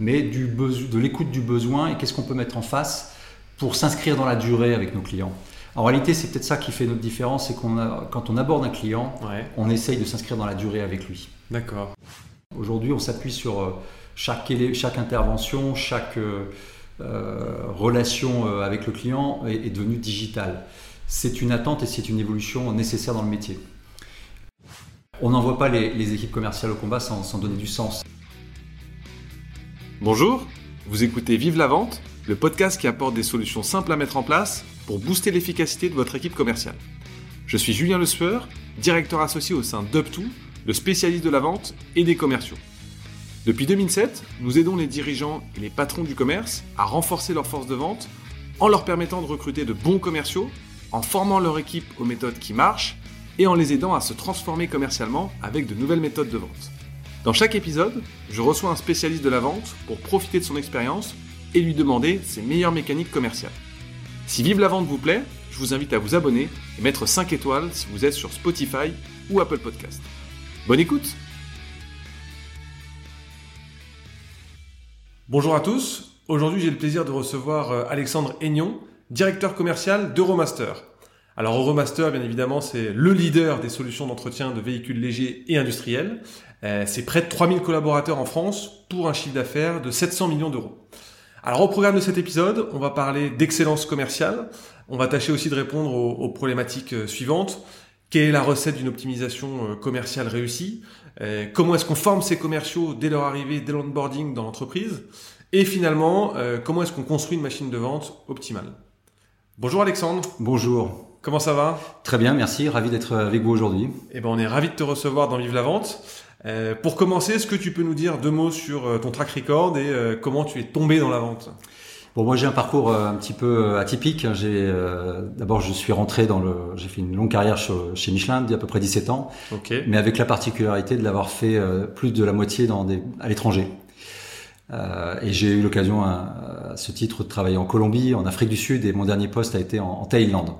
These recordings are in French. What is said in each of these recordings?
mais du de l'écoute du besoin et qu'est-ce qu'on peut mettre en face pour s'inscrire dans la durée avec nos clients. En réalité, c'est peut-être ça qui fait notre différence, c'est qu'on quand on aborde un client, on essaye de s'inscrire dans la durée avec lui. D'accord. Aujourd'hui, on s'appuie sur euh, chaque, chaque intervention, chaque euh, euh, relation avec le client est, devenue digitale. C'est une attente et c'est une évolution nécessaire dans le métier. On n'envoie pas les, équipes commerciales au combat sans, sans donner du sens. Bonjour, vous écoutez Vive la vente, le podcast qui apporte des solutions simples à mettre en place pour booster l'efficacité de votre équipe commerciale. Je suis Julien Le Sueur, directeur associé au sein d'UpTo, le spécialiste de la vente et des commerciaux. Depuis 2007, nous aidons les dirigeants et les patrons du commerce à renforcer leur force de vente en leur permettant de recruter de bons commerciaux, en formant leur équipe aux méthodes qui marchent et en les aidant à se transformer commercialement avec de nouvelles méthodes de vente. Dans chaque épisode, je reçois un spécialiste de la vente pour profiter de son expérience et lui demander ses meilleures mécaniques commerciales. Si Vive la vente vous plaît, je vous invite à vous abonner et mettre 5 étoiles si vous êtes sur Spotify ou Apple Podcast. Bonne écoute Bonjour à tous, aujourd'hui j'ai le plaisir de recevoir euh, Alexandre Aignon, directeur commercial d'Euromaster. Alors Euromaster, bien évidemment, c'est le leader des solutions d'entretien de véhicules légers et industriels. Euh, c'est près de 3000 collaborateurs en France pour un chiffre d'affaires de 700 millions d'euros. Alors au programme de cet épisode, on va parler d'excellence commerciale. On va tâcher aussi de répondre aux, problématiques euh, suivantes. Quelle est la recette d'une optimisation euh, commerciale réussie? Comment est-ce qu'on forme ces commerciaux dès leur arrivée, dès l'onboarding dans l'entreprise? Et finalement, comment est-ce qu'on construit une machine de vente optimale? Bonjour Alexandre. Bonjour. Comment ça va? Très bien, merci. Ravi d'être avec vous aujourd'hui. Eh ben, on est ravi de te recevoir dans Vive la Vente. Euh, pour commencer, est-ce que tu peux nous dire deux mots sur euh, ton track record et euh, comment tu es tombé dans la vente? Bon, moi j'ai un parcours un petit peu atypique. J'ai d'abord je suis rentré dans le, j'ai fait une longue carrière chez Michelin, d'il y a à peu près 17 ans, mais avec la particularité de l'avoir fait plus de la moitié dans des, à l'étranger. et j'ai eu l'occasion à, ce titre de travailler en Colombie, en Afrique du Sud, et mon dernier poste a été en, en Thaïlande.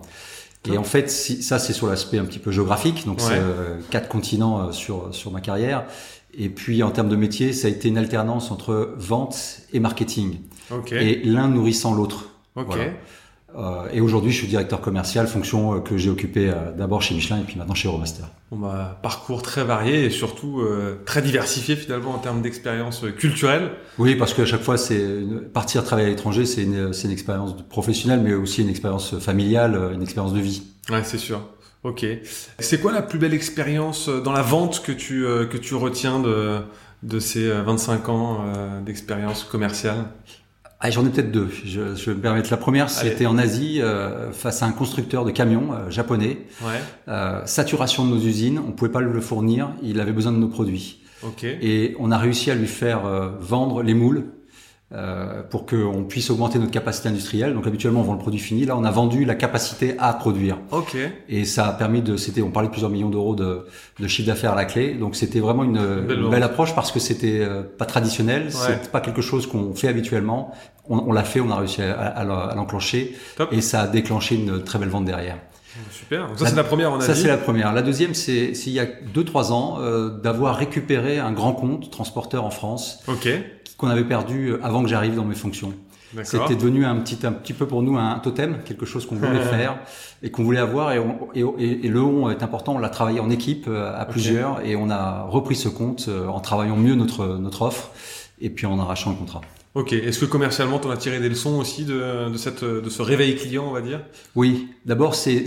Et en fait, si, ça c'est sur l'aspect un petit peu géographique, donc c'est euh, quatre continents euh, sur sur ma carrière. Et puis en termes de métier, ça a été une alternance entre vente et marketing, et l'un nourrissant l'autre. Okay. Euh, et aujourd'hui, je suis directeur commercial, fonction euh, que j'ai occupée euh, d'abord chez Michelin et puis maintenant chez Euromaster. Bon bah, parcours très varié et surtout très diversifié finalement en termes d'expérience culturelle. Oui, parce qu'à chaque fois, c'est partir travailler à l'étranger, c'est une, une expérience professionnelle, mais aussi une expérience familiale, une expérience de vie. Ouais, c'est sûr. Ok. C'est quoi la plus belle expérience dans la vente que tu que tu retiens de de ces 25 ans d'expérience commerciale? Ah, J'en ai peut-être deux. Je, je, vais me permettre. La première, c'était en Asie, euh, face à un constructeur de camions euh, japonais. Ouais. Euh, saturation de nos usines, on pouvait pas le fournir, il avait besoin de nos produits. Okay. Et on a réussi à lui faire euh, vendre les moules euh, pour qu'on puisse augmenter notre capacité industrielle. Donc habituellement on vend le produit fini. Là on a vendu la capacité à produire. Ok. Et ça a permis de, c'était, on parlait de plusieurs millions d'euros de, de chiffre d'affaires à la clé. Donc c'était vraiment une, belle, approche parce que c'était euh, pas traditionnel, c'est pas quelque chose qu'on fait habituellement. On, on l'a fait, on a réussi à, à, l'enclencher et ça a déclenché une très belle vente derrière. Super. ça c'est la première on Ça c'est la première. La deuxième c'est s'il y a deux trois ans euh, d'avoir récupéré un grand compte transporteur en France. Ok qu'on avait perdu euh, avant que j'arrive dans mes fonctions. C'était devenu un petit, un petit peu pour nous un totem, quelque chose qu'on voulait faire et qu'on voulait avoir. Et, et, le on est important. On l'a travaillé en équipe euh, à plusieurs et on a repris ce compte euh, en travaillant mieux notre notre offre et puis en arrachant le contrat. Ok. Est-ce que commercialement, tu as tiré des leçons aussi de, de, cette, de ce réveil client, on va dire? Oui. D'abord, c'est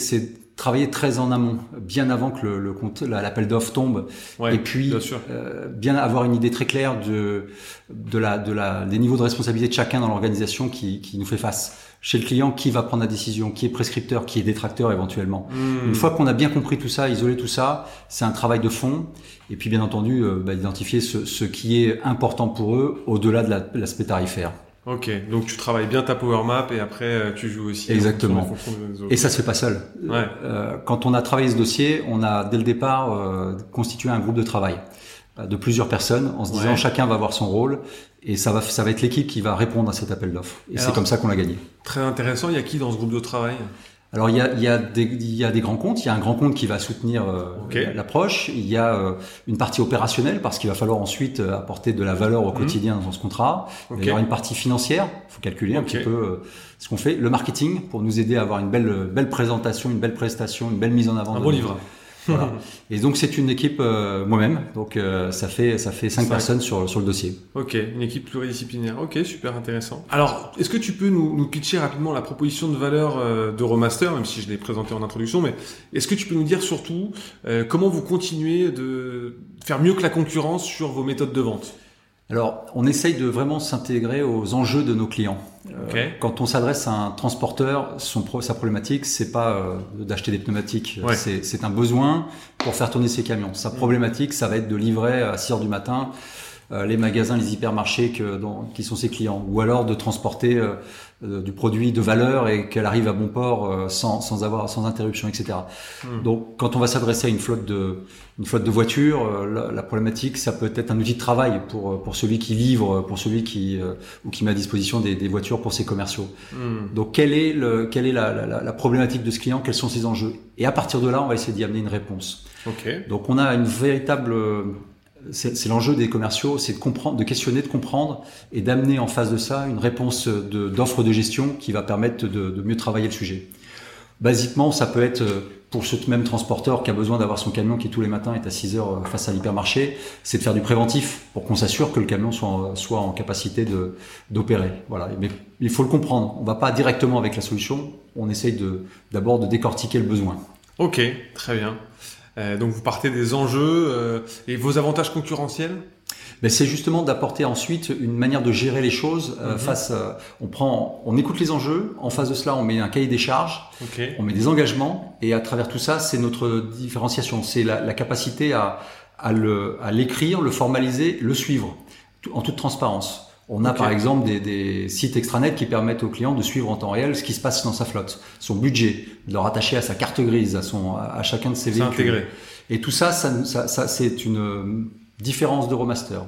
travailler très en amont, bien avant que le, le l'appel d'offres tombe, et puis bien, euh, bien, avoir une idée très claire de, de la, de la, des niveaux de responsabilité de chacun dans l'organisation qui, qui nous fait face. Chez le client, qui va prendre la décision, qui est prescripteur, qui est détracteur éventuellement. Hmm. Une fois qu'on a bien compris tout ça, isolé tout ça, c'est un travail de fond. Et puis bien entendu, euh, bah, identifier ce, ce qui est important pour eux au-delà de l'aspect tarifaire. Ok, donc tu travailles bien ta power map et après euh, tu joues aussi. Exactement. Et ça se fait pas seul. Ouais. Euh, quand on a travaillé ce dossier, on a dès le départ euh, constitué un groupe de travail euh, de plusieurs personnes en se disant chacun va avoir son rôle et ça va ça va être l'équipe qui va répondre à cet appel d'offres. Et c'est comme ça qu'on l'a gagné. Très intéressant. Il y a qui dans ce groupe de travail? Alors il y a, il y, a des, il y a des grands comptes, il y a un grand compte qui va soutenir euh, l'approche, il y a euh, une partie opérationnelle parce qu'il va falloir ensuite euh, apporter de la valeur au mhm. quotidien dans ce contrat, il y aura une partie financière, il faut calculer un petit peu ce qu'on fait, le marketing pour nous aider à avoir une belle belle présentation, une belle prestation, une belle mise en avant. Un bon livre. Et donc c'est une équipe euh, moi-même, donc euh, ça fait ça fait cinq, personnes sur sur le dossier. Ok, une équipe pluridisciplinaire. Ok, super intéressant. Alors, est-ce que tu peux nous, nous pitcher rapidement la proposition de valeur euh, d'Euromaster, même si je l'ai présenté en introduction, mais est-ce que tu peux nous dire surtout comment vous continuez de faire mieux que la concurrence sur vos méthodes de vente? Alors, on essaye de vraiment s'intégrer aux enjeux de nos clients. Euh, quand on s'adresse à un transporteur, son sa problématique, c'est pas euh, d'acheter des pneumatiques, c'est un besoin pour faire tourner ses camions. Sa problématique, ça va être de livrer à 6 heures du matin euh, les magasins, les hypermarchés que, qui sont ses clients, ou alors de transporter du produit de valeur et qu'elle arrive à bon port euh, sans, sans avoir sans interruption, etc. Hmm. Donc, quand on va s'adresser à une flotte de une flotte de voitures, euh, la, problématique, ça peut être un outil de travail pour pour celui qui livre, pour celui qui ou qui met à disposition des, des voitures pour ses commerciaux. Hmm. Donc, quelle est le quelle est la, la, la, problématique de ce client? Quels sont ses enjeux? Et à partir de là, on va essayer d'y amener une réponse. Okay. Donc, on a une véritable c'est l'enjeu des commerciaux, c'est de comprendre, de questionner, de comprendre et d'amener en face de ça une réponse d'offre de, gestion qui va permettre de, mieux travailler le sujet. Basiquement, ça peut être pour ce même transporteur qui a besoin d'avoir son camion qui tous les matins est à 6 heures face à l'hypermarché, c'est de faire du préventif pour qu'on s'assure que le camion soit, en capacité d'opérer. Voilà. Mais il faut le comprendre. On va pas directement avec la solution. On essaye d'abord de décortiquer le besoin. Ok, très bien. Euh, donc vous partez des enjeux euh, et vos avantages concurrentiels? Ben c'est justement d'apporter ensuite une manière de gérer les choses euh, mhm. face. on prend, on écoute les enjeux. En face de cela, on met un cahier des charges, on met des engagements, et à travers tout ça, c'est notre différenciation. C'est la, la, capacité à, à l'écrire, le, le formaliser, le suivre, en toute transparence. On a par exemple des, des, sites extranet qui permettent aux clients de suivre en temps réel ce qui se passe dans sa flotte, son budget, de le rattacher à sa carte grise, à, son, à chacun de ses véhicules. Intégré. Et tout ça, ça, ça, ça c'est une euh, différence d'Euromaster.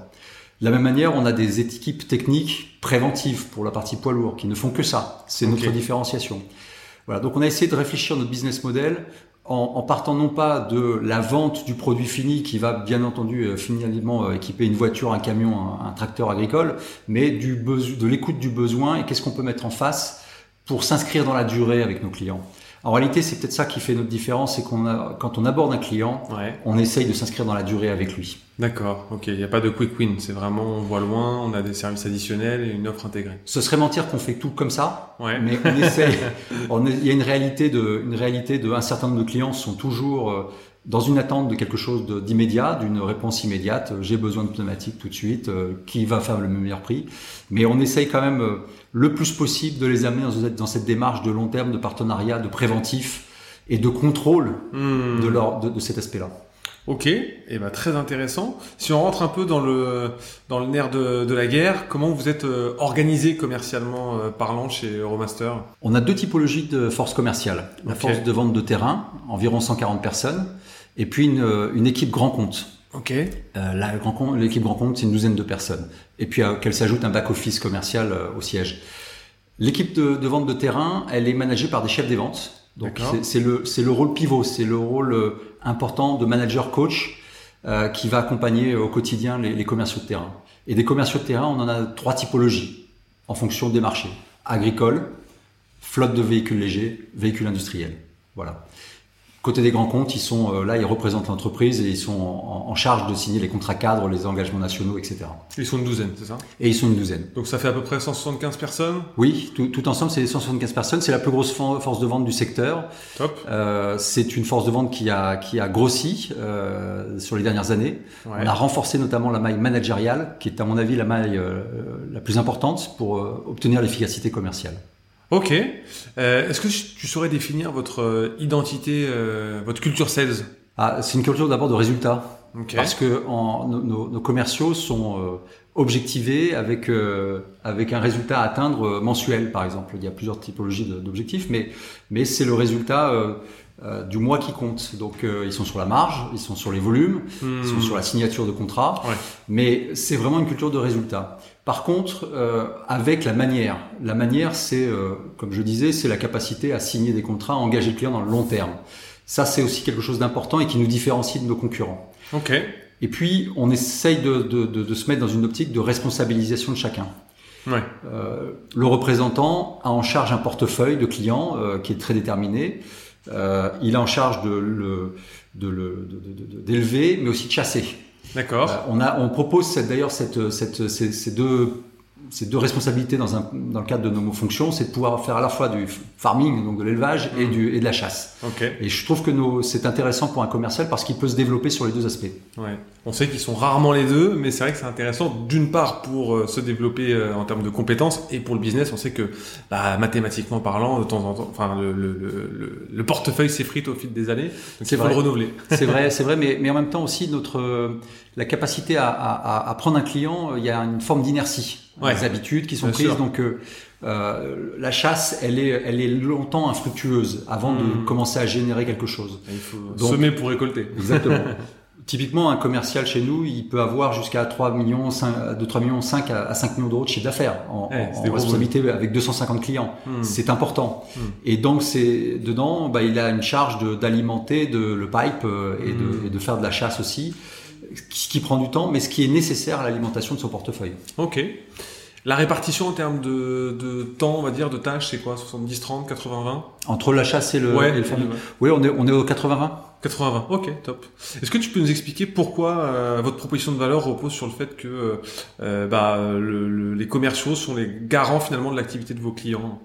De la même manière, on a des équipes techniques préventives pour la partie poids lourd qui ne font que ça. C'est notre différenciation. Voilà. Donc on a essayé de réfléchir notre business model en, partant non pas de la vente du produit fini qui va bien entendu euh, finalement euh, équiper une voiture, un camion, un, tracteur agricole, mais du de l'écoute du besoin et qu'est-ce qu'on peut mettre en face pour s'inscrire dans la durée avec nos clients. En réalité, c'est peut-être ça qui fait notre différence, c'est qu'on a, quand on aborde un client, on essaye de s'inscrire dans la durée avec lui. D'accord, ok, il n'y a pas de quick win, c'est vraiment on voit loin, on a des services additionnels et une offre intégrée. Ce serait mentir qu'on fait tout comme ça, mais on essaye. il y a une réalité de, une réalité de, un certain nombre de clients sont toujours euh, dans une attente de quelque chose d'immédiat, d'une réponse immédiate. J'ai besoin de pneumatique tout de suite, euh, qui va faire le meilleur prix. Mais on essaye quand même euh, le plus possible de les amener dans, cette démarche de long terme, de partenariat, de préventif et de contrôle hmm. de, leur, de, cet aspect-là. Ok, et eh ben très intéressant. Si on rentre un peu dans le dans le nerf de, de la guerre, comment vous êtes euh, organisé commercialement parlant chez Euromaster? On a deux typologies de force commerciale. La force de vente de terrain, environ 140 personnes, et puis une, euh, une équipe grand compte. Ok. Euh, l'équipe grand compte, c'est une douzaine de personnes. Et puis euh, qu'elle s'ajoute un back office commercial euh, au siège. L'équipe de, de, vente de terrain, elle est managée par des chefs des ventes. Donc c'est le c'est le rôle pivot, c'est le rôle important de manager coach qui va accompagner au quotidien les, les, commerciaux de terrain. Et des commerciaux de terrain, on en a trois typologies en fonction des marchés agricole, flotte de véhicules légers, véhicules industriels. Voilà. Côté des grands comptes, ils sont euh, là, ils représentent l'entreprise et ils sont en, charge de signer les contrats cadres, les engagements nationaux, etc. Ils sont une douzaine, c'est ça? Et ils sont une douzaine. Donc ça fait à peu près 175 personnes? Oui, tout, tout ensemble, c'est 175 personnes. C'est la plus grosse force de vente du secteur. Top. Euh, c'est une force de vente qui a qui a grossi euh, sur les dernières années. On a renforcé notamment la maille managériale, qui est à mon avis la maille euh, la plus importante pour obtenir l'efficacité commerciale. Ok. Euh, Est-ce que tu saurais définir votre euh, identité, euh, votre culture sales? Ah, C'est une culture d'abord de résultats. Parce que en, nos, nos, commerciaux sont euh, objectivés avec euh, avec un résultat à atteindre mensuel, par exemple. Il y a plusieurs typologies d'objectifs, mais mais c'est le résultat du mois qui compte. Donc ils sont sur la marge, ils sont sur les volumes, ils sont hmm. sur la signature de contrat, mais c'est vraiment une culture de résultats. Par contre, euh, avec la manière, la manière, c'est, euh, comme je disais, c'est la capacité à signer des contrats, à engager le client dans le long terme. Ça, c'est aussi quelque chose d'important et qui nous différencie de nos concurrents. Ok. Et puis, on essaye de, de, de, de se mettre dans une optique de responsabilisation de chacun. Ouais. Euh, le représentant a en charge un portefeuille de clients euh, qui est très déterminé. Euh, il a en charge de le de le d'élever, mais aussi de chasser. D'accord. Euh, on a on propose d'ailleurs cette, cette, ces, ces deux ces deux responsabilités dans, un, dans le cadre de nos fonctions, c'est de pouvoir faire à la fois du farming, donc de l'élevage, et, du, et de la chasse. Et je trouve que nos- c'est intéressant pour un commercial parce qu'il peut se développer sur les deux aspects. Ouais. On sait qu'ils sont rarement les deux, mais c'est vrai que c'est intéressant d'une part pour euh, se développer euh, en termes de compétences et pour le business, on sait que bah, mathématiquement parlant, de temps en temps, enfin le, le, le, le- le portefeuille s'effrite au fil des années, donc C'est il faut vrai. le renouveler. C'est vrai, c'est vrai, mais, mais en même temps aussi notre la capacité à, à, à- à prendre un client, euh, il y a une forme d'inertie, Ouais. des habitudes qui sont Bien prises. sûr. Donc euh, euh, la chasse, elle est, elle est longtemps infructueuse avant de Mhm. commencer à générer quelque chose. Il faut Donc- semer pour récolter. Exactement. Typiquement, un commercial chez nous, il peut avoir jusqu'à 3 millions, 5, de 3 millions 5 à à 5 millions d'euros de chiffre d'affaires en, Ouais, en- responsabilité avec 250 clients. Hmm. C'est important. Hmm. Et donc, c'est dedans, bah, il a une charge d'alimenter de, le pipe et, Hmm. de, et de faire de la chasse aussi, ce qui prend du temps, mais ce qui est nécessaire à l'alimentation de son portefeuille. Ok. La répartition en termes de, de temps, on va dire, de tâches, c'est quoi? 70, 30, 80, 20 Entre la chasse et le, Ouais, et le. Oui, on est, on est au 80-20. 80, ok, top. Est-ce que tu peux nous expliquer pourquoi euh, votre proposition de valeur repose sur le fait que euh, bah, le- le- les commerciaux sont les garants finalement de l'activité de vos clients?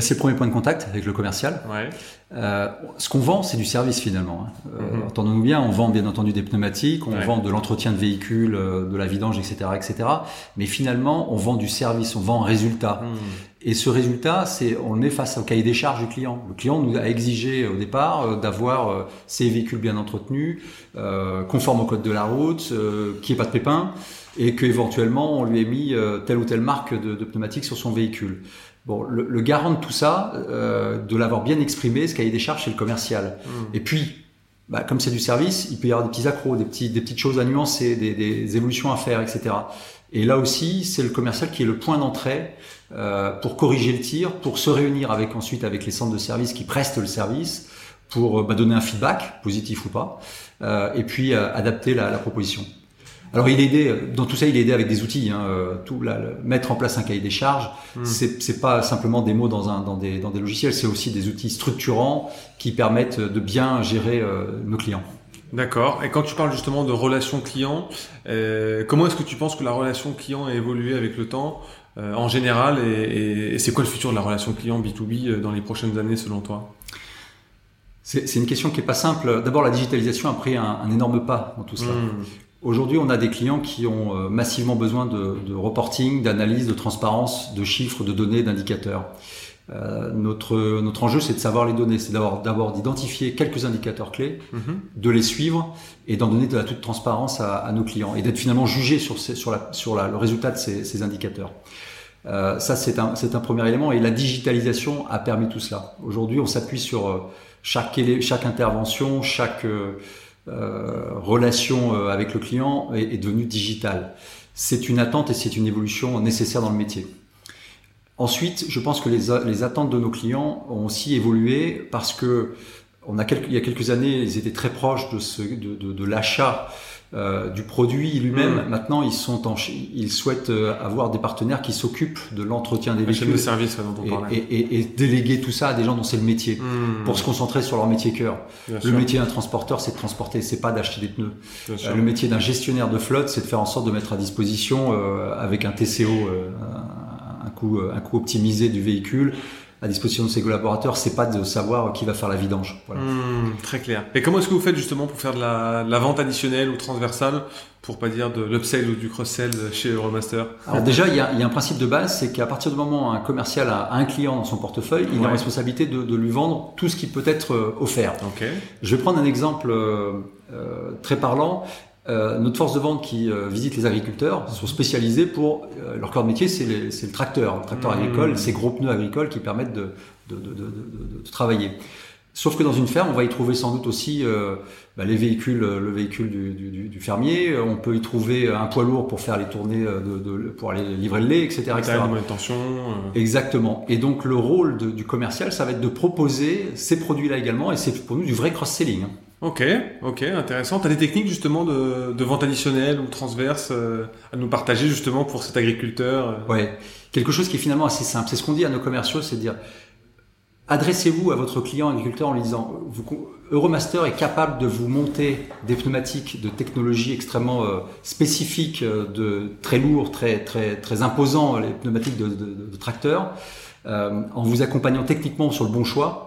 C'est le premier point de contact avec le commercial. Ouais. Euh, ce qu'on vend, c'est du service finalement. hein. Euh, Mhm. Entendons-nous bien, on vend bien entendu des pneumatiques, on Ouais. vend de l'entretien de véhicules, euh, de la vidange, etc., etc. Mais finalement, on vend du service, on vend un résultat. Hmm. Et ce résultat, c'est on le met face au cahier des charges du client. Le client nous a exigé au départ d'avoir ces véhicules bien entretenus, euh, conformes au code de la route, qu'il n'y ait pas de pépins, et qu'éventuellement on lui ait mis telle ou telle marque de, de pneumatique sur son véhicule. Bon, le, le garant de tout ça, euh, de l'avoir bien exprimé, ce cahier des charges, c'est le commercial. Hmm. Et puis, bah, comme c'est du service, il peut y avoir des petits accros, des, petits, des petites choses à nuancer, des, des évolutions à faire, etc. Et là aussi, c'est le commercial qui est le point d'entrée euh, pour corriger le tir, pour se réunir avec ensuite avec les centres de service qui prestent le service, pour bah, donner un feedback, positif ou pas, euh, et puis euh, adapter la, la proposition. Alors il est aidé, dans tout ça il est aidé avec des outils, hein, euh, tout, mettre en place un cahier des charges, Hmm. c'est pas simplement des mots dans, un, dans, des, dans des logiciels, c'est aussi des outils structurants qui permettent de bien gérer euh, nos clients. D'accord. Et quand tu parles justement de relation client, euh, comment est-ce que tu penses que la relation client a évolué avec le temps euh, en général et, et- et c'est quoi le futur de la relation client B2B euh, dans les prochaines années selon toi? C'est une question qui est pas simple. D'abord, la digitalisation a pris un, un énorme pas dans tout cela. Hmm. Aujourd'hui, on a des clients qui ont euh, massivement besoin de, de reporting, d'analyse, de transparence, de chiffres, de données, d'indicateurs. Euh, notre, notre enjeu, c'est de savoir les données. C'est d'abord d'abord d'identifier quelques indicateurs clés, Mhm. de les suivre et d'en donner de la toute transparence à, à nos clients et d'être finalement jugé sur, ces- sur, la, sur la- le résultat de ces, ces indicateurs. Euh, ça, c'est un, c'est un premier élément et la digitalisation a permis tout cela. Aujourd'hui, on s'appuie sur euh, chaque, chaque intervention, chaque euh, relation euh, avec le client est, est devenue digitale. C'est une attente et c'est une évolution nécessaire dans le métier. Ensuite, je pense que les, les attentes de nos clients ont aussi évolué parce que on a quelques, il y a quelques années, ils étaient très proches de, ce, de, de l'achat euh, du produit lui-même. Mm. Maintenant, ils sont en, ils souhaitent euh, avoir des partenaires qui s'occupent de l'entretien des chaîne de véhicules service dont on et, parlait. et, et- et déléguer tout ça à des gens dont c'est le métier Hmm. pour se concentrer sur leur métier cœur. Bien Le sûr, métier d'un transporteur, c'est de transporter, c'est pas d'acheter des pneus. Euh, le métier d'un gestionnaire de flotte, c'est de faire en sorte de mettre à disposition, euh, avec un TCO, euh, un, un coût, un coût optimisé du véhicule, à disposition de ses collaborateurs. C'est pas de savoir qui va faire la vidange. Voilà. Hmm, très clair. Et comment est-ce que vous faites justement pour faire de la, de la vente additionnelle ou transversale, pour pas dire de l'upsell ou du cross-sell chez Euromaster? Alors déjà, il y, a, il y a un principe de base, c'est qu'à partir du moment où un commercial a un client dans son portefeuille, il a la responsabilité de, de lui vendre tout ce qui peut être euh, offert. Je vais prendre un exemple euh, euh, très parlant. Euh, notre force de vente qui euh, visite les agriculteurs sont spécialisés pour euh, leur corps de métier, c'est le tracteur, le tracteur Mmh. agricole, ces gros pneus agricoles qui permettent de, de, de, de, de- de travailler. Sauf que dans une ferme, on va y trouver sans doute aussi bah, les véhicules, le véhicule du, du, du, fermier. On peut y trouver un poids lourd pour faire les tournées, pour aller livrer le lait, etc. etc. Euh. Exactement. Et donc le rôle du commercial, ça va être de proposer ces produits-là également, et c'est pour nous du vrai cross-selling. Hein. Ok, ok, intéressant. Tu as des techniques justement de, de vente additionnelle ou transverse euh, à nous partager justement pour cet agriculteur Ouais, quelque chose qui est finalement assez simple. C'est ce qu'on dit à nos commerciaux, c'est de dire adressez-vous à votre client agriculteur en lui disant Euromaster est capable de vous monter des pneumatiques de technologie extrêmement euh, spécifiques, euh, de très lourds, très très très imposants, les pneumatiques de, de, de tracteurs, euh, en vous accompagnant techniquement sur le bon choix.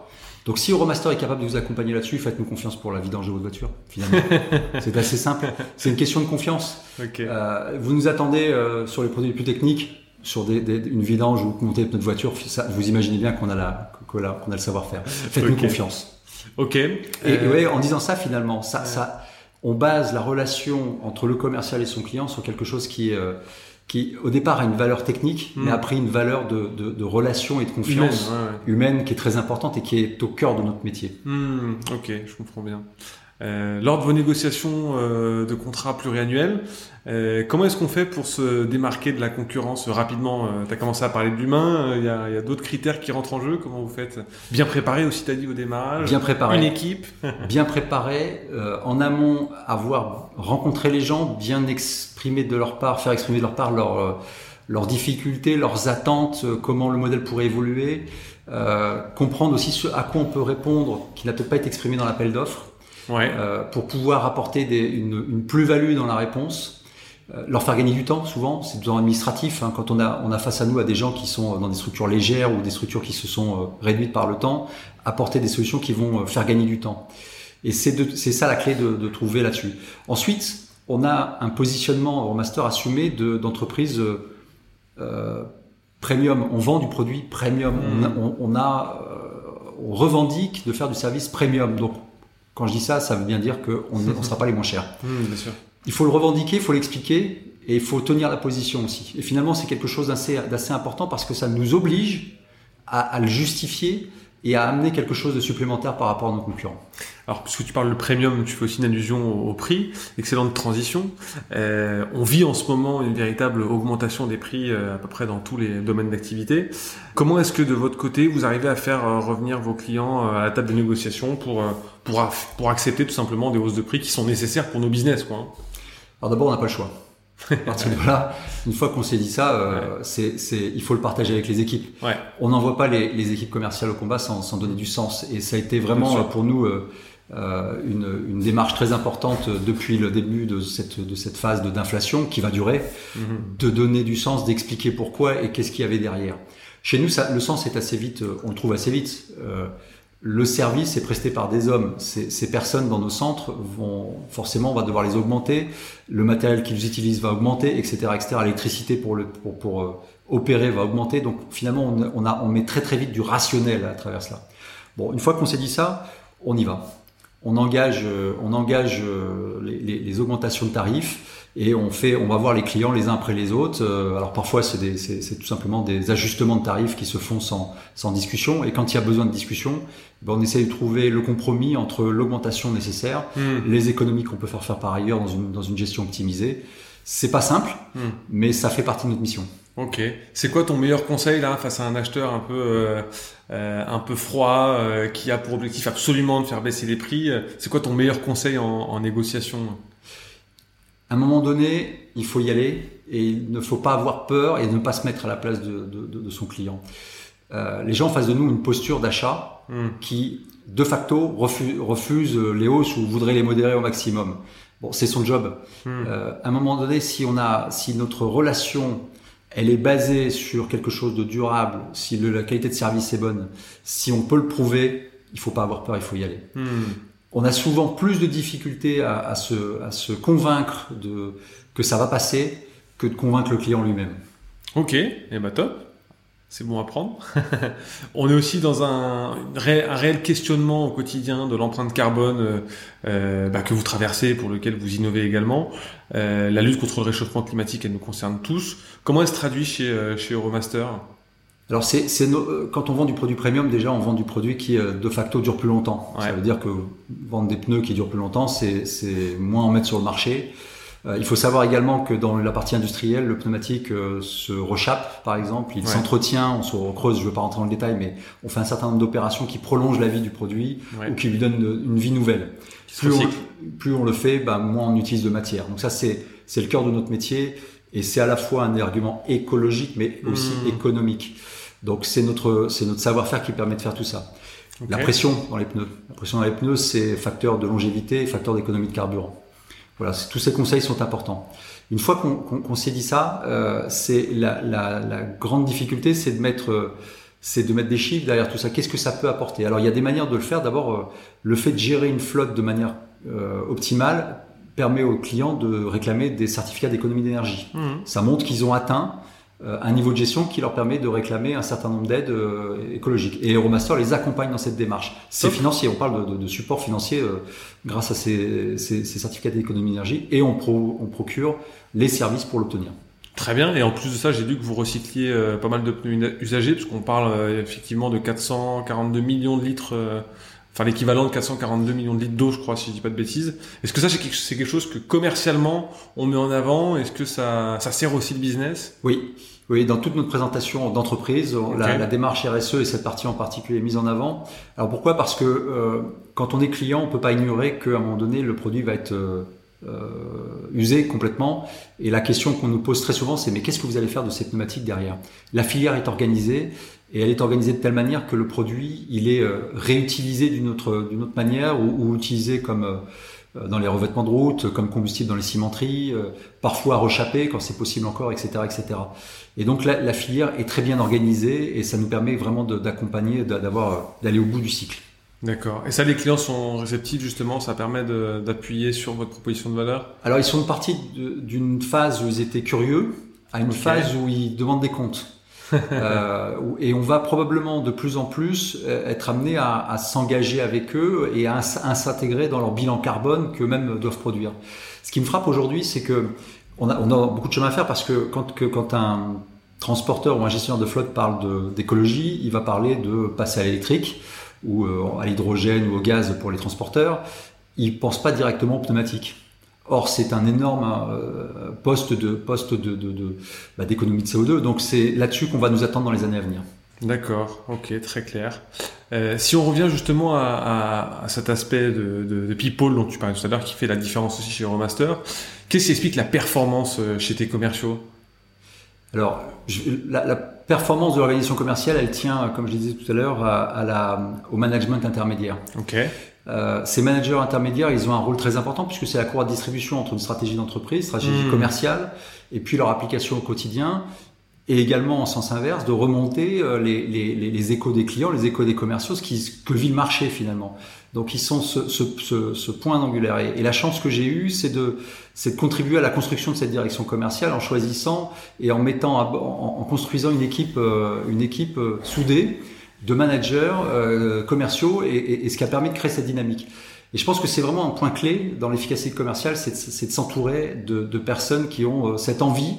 Donc si Euromaster est capable de vous accompagner là-dessus, faites-nous confiance pour la vidange de votre voiture. Finalement, c'est assez simple. C'est une question de confiance. Euh, vous nous attendez sur les produits les plus techniques sur des, des, une vidange ou monter notre voiture, ça, vous imaginez bien qu'on a la qu'on a, le savoir-faire. Faites-nous confiance. Ok. Et, euh, ouais, en disant ça, finalement, ça, ça, on base la relation entre le commercial et son client sur quelque chose qui est euh, qui au départ a une valeur technique, hmm. mais a pris une valeur de, de, de relation et de confiance humaine, qui est très importante et qui est au cœur de notre métier. Hmm, ok, je comprends bien. Euh, lors de vos négociations euh, de contrats pluriannuels, euh, comment est-ce qu'on fait pour se démarquer de la concurrence rapidement euh, Tu as commencé à parler de l'humain, il y a, a d'autres critères qui rentrent en jeu. Comment vous faites Bien préparé aussi, tu as dit au démarrage Bien préparé. Une équipe Bien préparé. en amont, avoir rencontré les gens, bien exprimer de leur part, faire exprimer de leur part leurs leurs difficultés, leurs attentes, comment le modèle pourrait évoluer. comprendre aussi ce à quoi on peut répondre qui n'a peut-être pas été exprimé dans l'appel d'offres ouais. euh, pour pouvoir apporter des, une, une plus-value dans la réponse, euh, leur faire gagner du temps souvent, c'est besoin administratif. Hein, quand on a, on a face à nous à des gens qui sont dans des structures légères ou des structures qui se sont euh, réduites par le temps, apporter des solutions qui vont euh, faire gagner du temps. Et c'est ça la clé de, de trouver là-dessus. Ensuite, on a un positionnement en master assumé d'entreprise euh, premium. On vend du produit premium. On, a, on, on, a, on revendique de faire du service premium. Donc quand je dis ça, ça veut bien dire qu'on ne sera pas les moins chers. Mmh, bien sûr. Il faut le revendiquer, il faut l'expliquer et il faut tenir la position aussi. Et finalement, c'est quelque chose d'assez important parce que ça nous oblige à, à, le justifier et à amener quelque chose de supplémentaire par rapport à nos concurrents. Alors, puisque tu parles de premium, tu fais aussi une allusion au, prix. Excellente transition. Euh, on vit en ce moment une véritable augmentation des prix euh, à peu près dans tous les domaines d'activité. Comment est-ce que de votre côté, vous arrivez à faire euh, revenir vos clients à la table de négociation pour, pour, pour accepter tout simplement des hausses de prix qui sont nécessaires pour nos business quoi, hein? Alors d'abord, on n'a pas le choix. À partir de là, une fois qu'on s'est dit ça, euh, c'est, il faut le partager avec les équipes. Ouais. On n'envoie pas les, les, équipes commerciales au combat sans, sans, donner du sens. Et ça a été vraiment pour nous euh, euh, une, une, démarche très importante depuis le début de cette, de cette phase de, d'inflation qui va durer, mm-hmm. de donner du sens, d'expliquer pourquoi et qu'est-ce qu'il y avait derrière. Chez nous, ça, le sens est assez vite, on le trouve assez vite. Euh, le service est presté par des hommes. Ces, ces, personnes dans nos centres vont forcément, on va devoir les augmenter. Le matériel qu'ils utilisent va augmenter, etc., etc. L'électricité pour pour, euh, opérer va augmenter. Donc finalement, on, on, a on met très très vite du rationnel à travers cela. Bon, une fois qu'on s'est dit ça, on y va. On engage, euh, on engage euh, les, les, les augmentations de tarifs et on fait, on va voir les clients les uns après les autres. Euh, alors parfois c'est, c'est, tout simplement des ajustements de tarifs qui se font sans, sans discussion. Et quand il y a besoin de discussion, ben on essaie de trouver le compromis entre l'augmentation nécessaire, mmh. les économies qu'on peut faire faire par ailleurs dans une, dans une gestion optimisée. C'est pas simple, mmh. mais ça fait partie de notre mission. Ok. C'est quoi ton meilleur conseil là face à un acheteur un peu euh, euh, un peu froid euh, qui a pour objectif absolument de faire baisser les prix? C'est quoi ton meilleur conseil en, en négociation? À un moment donné, il faut y aller et il ne faut pas avoir peur et ne pas se mettre à la place de, de, de son client. Euh, les gens en face de nous une posture d'achat mm. qui, de facto, refuse, refuse, les hausses ou voudrait les modérer au maximum. Bon, c'est son job. Mm. Euh, à un moment donné, si on a, si notre relation, elle est basée sur quelque chose de durable, si le, la qualité de service est bonne, si on peut le prouver, il faut pas avoir peur, il faut y aller. Mm on a souvent plus de difficultés à, se, convaincre que ça va passer que de convaincre le client lui-même. Ok, et eh ben top. C'est bon à prendre. on est aussi dans un, réel questionnement au quotidien de l'empreinte carbone euh, euh, bah, que vous traversez, pour lequel vous innovez également. Euh, la lutte contre le réchauffement climatique, elle nous concerne tous. Comment elle se traduit chez Euromaster? Alors c'est quand on vend du produit premium déjà on vend du produit qui de facto dure plus longtemps. Ça veut dire que vendre des pneus qui durent plus longtemps c'est moins en mettre sur le marché. Euh, il faut savoir également que dans la partie industrielle, le pneumatique euh, se rechappe, par exemple, il s'entretient, on se recreuse, je ne veux pas rentrer dans le détail, mais on fait un certain nombre d'opérations qui prolongent la vie du produit ou qui lui donnent une vie nouvelle. Plus on, plus on, le fait, bah, moins on utilise de matière. Donc ça, c'est le cœur de notre métier et c'est à la fois un argument écologique, mais aussi mmh. économique. Donc c'est notre, c'est notre savoir-faire qui permet de faire tout ça. La pression dans les pneus. La pression dans les pneus, c'est facteur de longévité, facteur d'économie de carburant. Voilà, tous ces conseils sont importants. Une fois qu'on s'est dit ça, euh, c'est la, la, la, grande difficulté, c'est de mettre c'est de mettre des chiffres derrière tout ça. Qu'est-ce que ça peut apporter? Alors il y a des manières de le faire. D'abord, euh, le fait de gérer une flotte de manière euh, optimale permet aux clients de réclamer des certificats d'économie d'énergie. Mmh. Ça montre qu'ils ont atteint euh, un niveau de gestion qui leur permet de réclamer un certain nombre d'aides euh, écologiques. Et Euromaster les accompagne dans cette démarche. C'est financier, on parle de, de, de support financier euh, grâce à ces, ces, ces certificats d'économie d'énergie et on, pro, on procure les services pour l'obtenir. Très bien. Et en plus de ça, j'ai vu que vous recycliez pas mal de pneus usagés, parce qu'on parle effectivement de 442 millions de litres, enfin l'équivalent de 442 millions de litres d'eau, je crois, si je dis pas de bêtises. Est-ce que ça, c'est quelque, chose que commercialement on met en avant? Est-ce que ça, ça sert aussi le business? Oui. Oui, dans toute notre présentation d'entreprise, la, démarche RSE et cette partie en particulier est mise en avant. Alors pourquoi? Parce que euh, quand on est client, on peut pas ignorer qu'à un moment donné, le produit va être euh, euh, usé complètement. Et la question qu'on nous pose très souvent, c'est mais qu'est-ce que vous allez faire de ces pneumatiques derrière? La filière est organisée et elle est organisée de telle manière que le produit, il est réutilisé d'une autre, d'une autre manière ou, ou utilisé comme euh, dans les revêtements de route, comme combustible dans les cimenteries, euh, parfois rechappé quand c'est possible encore, etc., etc. Et donc la, la, filière est très bien organisée et ça nous permet vraiment d'accompagner, d'avoir, euh, d'aller au bout du cycle. D'accord. Et ça, les clients sont réceptifs justement. Ça permet d'appuyer sur votre proposition de valeur? Alors ils sont partis d'une phase où ils étaient curieux à une phase où ils demandent des comptes. euh, et on va probablement de plus en plus euh, être amené à, s'engager avec eux et à, s'intégrer dans leur bilan carbone qu'eux-mêmes doivent produire. Ce qui me frappe aujourd'hui, c'est que on a, beaucoup de chemin à faire parce que quand, que, quand un transporteur ou un gestionnaire de flotte parle d'écologie, il va parler de passer à l'électrique ou euh, à l'hydrogène ou au gaz pour les transporteurs. Il pense pas directement au pneumatique. Or, c'est un énorme euh, poste de poste de, de, de bah, d'économie de CO2. Donc, c'est là-dessus qu'on va nous attendre dans les années à venir. D'accord, ok, très clair. Euh, si on revient justement à, à, à cet aspect de, de, de, people dont tu parlais tout à l'heure, qui fait la différence aussi chez Euromaster, qu'est-ce qui explique la performance euh, chez tes commerciaux? Alors, je, la, la, performance de l'organisation commerciale, elle tient, comme je disais tout à l'heure, à, à la, au management intermédiaire. Ok. Euh, ces managers intermédiaires, ils ont un rôle très important puisque c'est la courroie de distribution entre une stratégie d'entreprise, stratégie mmh. commerciale, et puis leur application au quotidien, et également en sens inverse de remonter euh, les, les, les, échos des clients, les échos des commerciaux, ce qui que vit le marché finalement. Donc ils sont ce, ce, ce, ce point d'angulaire. Et, et, la chance que j'ai eue, c'est de, c'est de contribuer à la construction de cette direction commerciale en choisissant et en mettant, en, en construisant une équipe, euh, une équipe soudée de managers euh, commerciaux et, et, et, ce qui a permis de créer cette dynamique. Et je pense que c'est vraiment un point clé dans l'efficacité commerciale, c'est de, s'entourer de, de, personnes qui ont euh, cette envie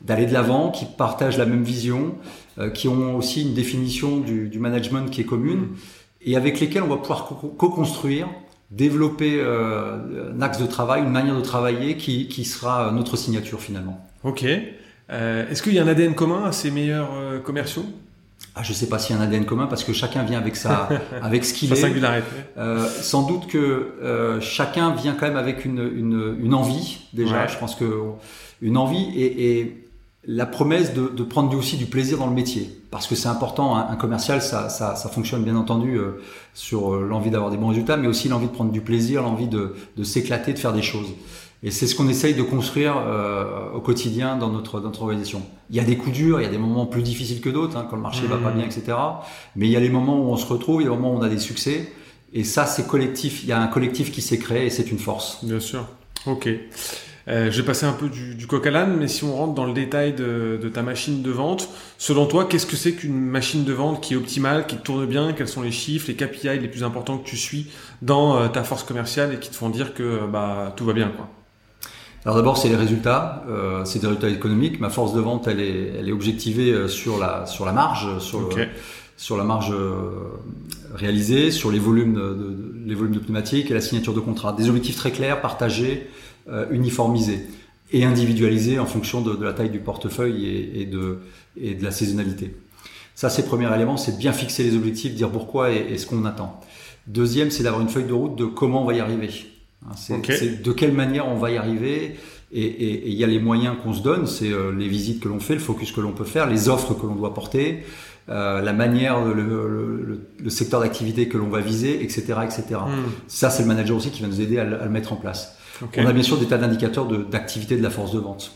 d'aller de l'avant, qui partagent la même vision, euh, qui ont aussi une définition du, du, management qui est commune, et avec lesquelles on va pouvoir co-construire, développer euh, un axe de travail, une manière de travailler qui, qui sera notre signature finalement. Ok. Euh, Est-ce qu'il y a un ADN commun à ces meilleurs commerciaux? Ah, je ne sais pas s'il y a un ADN commun parce que chacun vient avec sa, avec ce qu'il est. singularité. Euh, sans doute que euh, chacun vient quand même avec une, une, une envie déjà. Ouais. Je pense que une envie et, et la promesse de, de, prendre aussi du plaisir dans le métier parce que c'est important. Un, un, commercial, ça, ça, ça, fonctionne bien entendu euh, sur euh, l'envie d'avoir des bons résultats, mais aussi l'envie de prendre du plaisir, l'envie de, de s'éclater, de faire des choses. Et c'est ce qu'on essaye de construire euh, au quotidien dans notre, dans notre organisation. Il y a des coups durs, il y a des moments plus difficiles que d'autres, hein, quand le marché mmh. va pas bien, etc. Mais il y a les moments où on se retrouve, il y a des moments où on a des succès. Et ça, c'est collectif. Il y a un collectif qui s'est créé et c'est une force. Bien sûr. Ok. Euh, je vais passer un peu du, du coq à l'âne, mais si on rentre dans le détail de, de ta machine de vente, selon toi, qu'est-ce que c'est qu'une machine de vente qui est optimale, qui tourne bien? Quels sont les chiffres, les KPI les plus importants que tu suis dans euh, ta force commerciale et qui te font dire que bah, tout va bien quoi? Alors d'abord, c'est les résultats, euh, c'est des résultats économiques. Ma force de vente, elle est, elle est objectivée euh, sur la sur la marge, sur sur la marge euh, réalisée, sur les volumes de, les volumes de pneumatiques et la signature de contrat. Des objectifs très clairs, partagés, euh, uniformisés et individualisés en fonction de, de la taille du portefeuille et, et, de et de la saisonnalité. Ça, c'est le premier élément, c'est de bien fixer les objectifs, dire pourquoi et, et ce qu'on attend. Deuxième, c'est d'avoir une feuille de route de comment on va y arriver. Hein, c'est de quelle manière on va y arriver. Et il y a les moyens qu'on se donne, c'est euh, les visites que l'on fait, le focus que l'on peut faire, les offres que l'on doit porter, euh, la manière, le, le, le secteur d'activité que l'on va viser, etc., etc. Hmm. Ça, c'est le manager aussi qui va nous aider à, le mettre en place. On a bien sûr des tas d'indicateurs d'activité de, la force de vente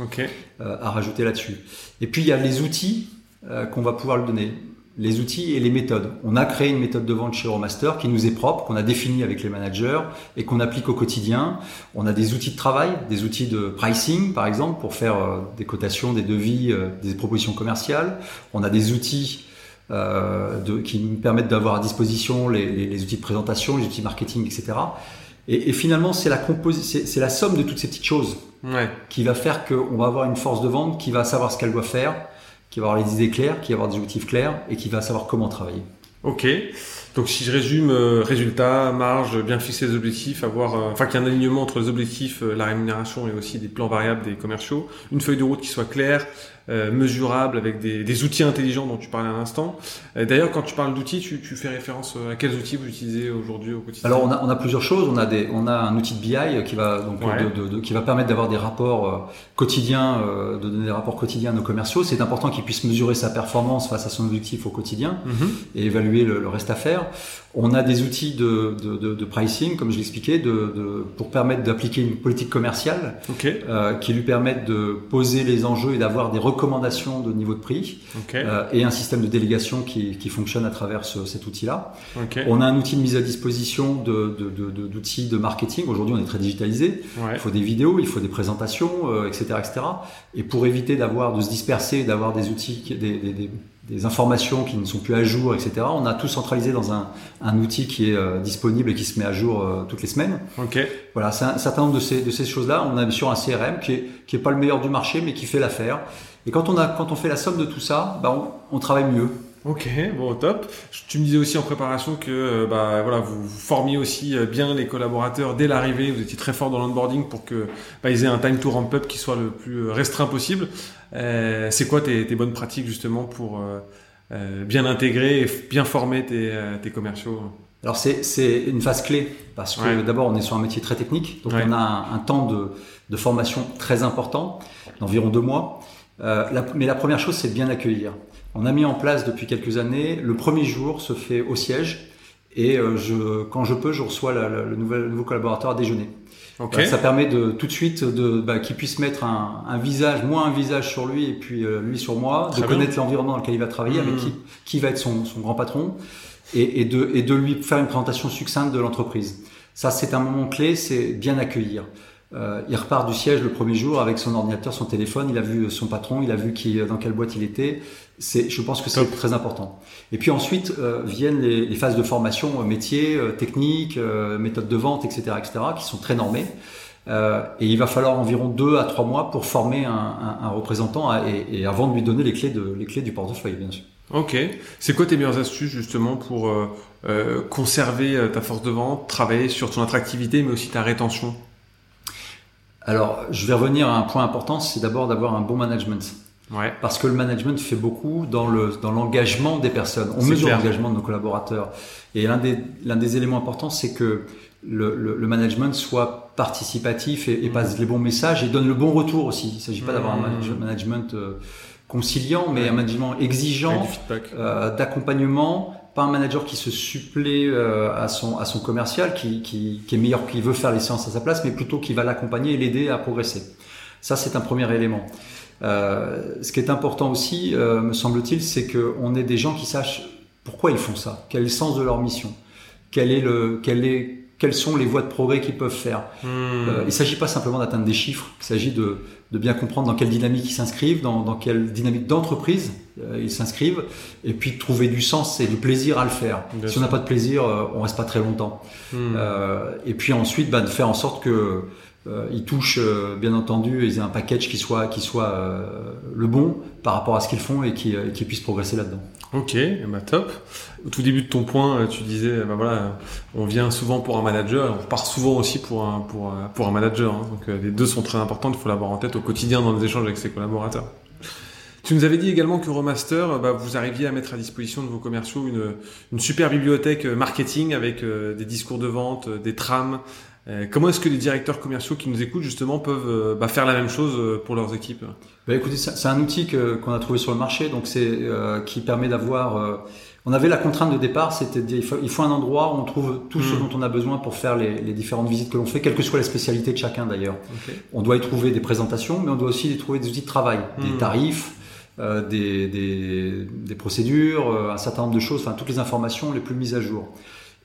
euh, à rajouter là-dessus. Et puis il y a les outils euh, qu'on va pouvoir lui donner les outils et les méthodes. On a créé une méthode de vente chez Euromaster qui nous est propre, qu'on a définie avec les managers et qu'on applique au quotidien. On a des outils de travail, des outils de pricing par exemple pour faire euh, des cotations, des devis, euh, des propositions commerciales. On a des outils euh, de, qui nous permettent d'avoir à disposition les, les, les, outils de présentation, les outils marketing, etc. Et, et finalement, c'est la, c'est la somme de toutes ces petites choses ouais. qui va faire qu'on va avoir une force de vente qui va savoir ce qu'elle doit faire qui va avoir les idées claires, qui va avoir des objectifs clairs et qui va savoir comment travailler. Ok. Donc si je résume, euh, résultat, marge, bien fixer les objectifs, avoir, euh, enfin qu'il y ait un alignement entre les objectifs, euh, la rémunération et aussi des plans variables des commerciaux, une feuille de route qui soit claire, euh, mesurable avec des, des, outils intelligents dont tu parlais à l'instant. Euh, d'ailleurs, quand tu parles d'outils, tu, tu, fais référence euh, à quels outils vous utilisez aujourd'hui au quotidien? Alors, on a, on a, plusieurs choses. On a, des, on a un outil de BI qui va, donc, de, de, de, qui va permettre d'avoir des rapports quotidiens, de donner des rapports quotidiens à nos commerciaux. C'est important qu'ils puissent mesurer sa performance face à son objectif au quotidien mhm. et évaluer le, le, reste à faire. On a des outils de, de pricing, comme je l'expliquais, pour permettre d'appliquer une politique commerciale okay. qui lui permettent de poser les enjeux et d'avoir des recommandations de niveau de prix euh, et un système de délégation qui, qui fonctionne à travers ce, cet outil-là. On a un outil de mise à disposition d'outils de, de, de, marketing. Aujourd'hui, on est très digitalisé. Ouais. Il faut des vidéos, il faut des présentations, euh, etc., etc. Et pour éviter d'avoir de se disperser, d'avoir des outils, des, des, des, informations qui ne sont plus à jour, etc. On a tout centralisé dans un, un outil qui est euh, disponible et qui se met à jour toutes les semaines. Okay. Voilà, c'est un, certain nombre de ces, de ces choses-là. On a bien sûr un CRM qui est, qui est pas le meilleur du marché, mais qui fait l'affaire. Et quand on, a, quand on fait la somme de tout ça, bah on, on travaille mieux. Ok, bon, top. Tu me disais aussi en préparation que euh, bah, voilà, vous, formiez aussi euh, bien les collaborateurs dès l'arrivée. Vous étiez très fort dans l'onboarding pour que bah, ils aient un time to ramp up qui soit le plus euh, restreint possible. Euh, c'est quoi tes, tes, bonnes pratiques justement pour euh, bien intégrer et bien former tes, tes commerciaux? Alors c'est une phase clé parce que ouais. d'abord on est sur un métier très technique, donc ouais. on a un, un temps de, de, formation très important, d'environ deux mois. Euh, la, mais la première chose, c'est de bien accueillir. On a mis en place depuis quelques années, le premier jour se fait au siège et euh, je, quand je peux, je reçois la, la, le, nouvel, le nouveau collaborateur à déjeuner. Okay. ça permet de tout de suite de bah, qu'il puisse mettre un, un, visage, moi un visage sur lui et puis euh, lui sur moi, Très de connaître l'environnement dans lequel il va travailler, mmh. avec qui, qui va être son, son grand patron et, et, de, et de lui faire une présentation succincte de l'entreprise. Ça, c'est un moment clé, c'est bien accueillir. Euh, il repart du siège le premier jour avec son ordinateur, son téléphone. Il a vu son patron, il a vu qui, dans quelle boîte il était. C'est, je pense que c'est très important. Et puis ensuite euh, viennent les, les, phases de formation, euh, métier, euh, technique, euh, méthode de vente, etc., etc., qui sont très normées. Euh, et il va falloir environ deux à trois mois pour former un, un, un représentant à, et, et, avant de lui donner les clés, de, les clés du portefeuille, bien sûr. Ok. C'est quoi tes meilleures astuces justement pour euh, conserver ta force de vente, travailler sur ton attractivité, mais aussi ta rétention? Alors, je vais revenir à un point important, c'est d'abord d'avoir un bon management. Ouais. Parce que le management fait beaucoup dans le dans l'engagement des personnes. On mesure l'engagement de nos collaborateurs. Et l'un des l'un des éléments importants, c'est que le, le, le, management soit participatif et, et, passe les bons messages et donne le bon retour aussi. Il ne s'agit pas d'avoir un mmh. management euh, conciliant, mais ouais. un management exigeant, euh, d'accompagnement, pas un manager qui se supplée euh, à son à son commercial, qui, qui, qui est meilleur, qui veut faire les séances à sa place, mais plutôt qui va l'accompagner et l'aider à progresser. Ça, c'est un premier élément. Euh, ce qui est important aussi, euh, me semble-t-il, c'est qu'on ait des gens qui sachent pourquoi ils font ça, quel est le sens de leur mission, quel est le, quel est, quelles sont les voies de progrès qu'ils peuvent faire. Mmh. Euh, il ne s'agit pas simplement d'atteindre des chiffres, il s'agit de, de, bien comprendre dans quelle dynamique ils s'inscrivent, dans, dans, quelle dynamique d'entreprise euh, ils s'inscrivent, et puis de trouver du sens et du plaisir à le faire. Bien si on n'a pas de plaisir, euh, on reste pas très longtemps. Mmh. et puis ensuite, bah, de faire en sorte que ils touchent bien entendu, ils aient un package qui soit qui soit le bon par rapport à ce qu'ils font et qui, qui puissent progresser là-dedans. Ok, bah top. Au tout début de ton point, tu disais, bah voilà, on vient souvent pour un manager, on part souvent aussi pour un pour un manager. Hein. donc les deux sont très importants, il faut l'avoir en tête au quotidien dans les échanges avec ses collaborateurs. Tu nous avais dit également que Romaster, bah, vous arriviez à mettre à disposition de vos commerciaux une, une super bibliothèque euh, marketing avec euh, des discours de vente, euh, des trames. Comment est-ce que les directeurs commerciaux qui nous écoutent justement peuvent bah, faire la même chose pour leurs équipes? Bah, Écoutez, c'est un outil qu'on a trouvé sur le marché, donc c'est qui permet d'avoir. on avait la contrainte de départ, c'était il faut, il faut un endroit où on trouve tout ce hmm. dont on a besoin pour faire les, les différentes visites que l'on fait, quelle que soit la spécialité de chacun d'ailleurs. On doit y trouver des présentations, mais on doit aussi y trouver des outils de travail, des hmm. tarifs, euh, des, des, des, procédures, euh, un certain nombre de choses, enfin toutes les informations les plus mises à jour.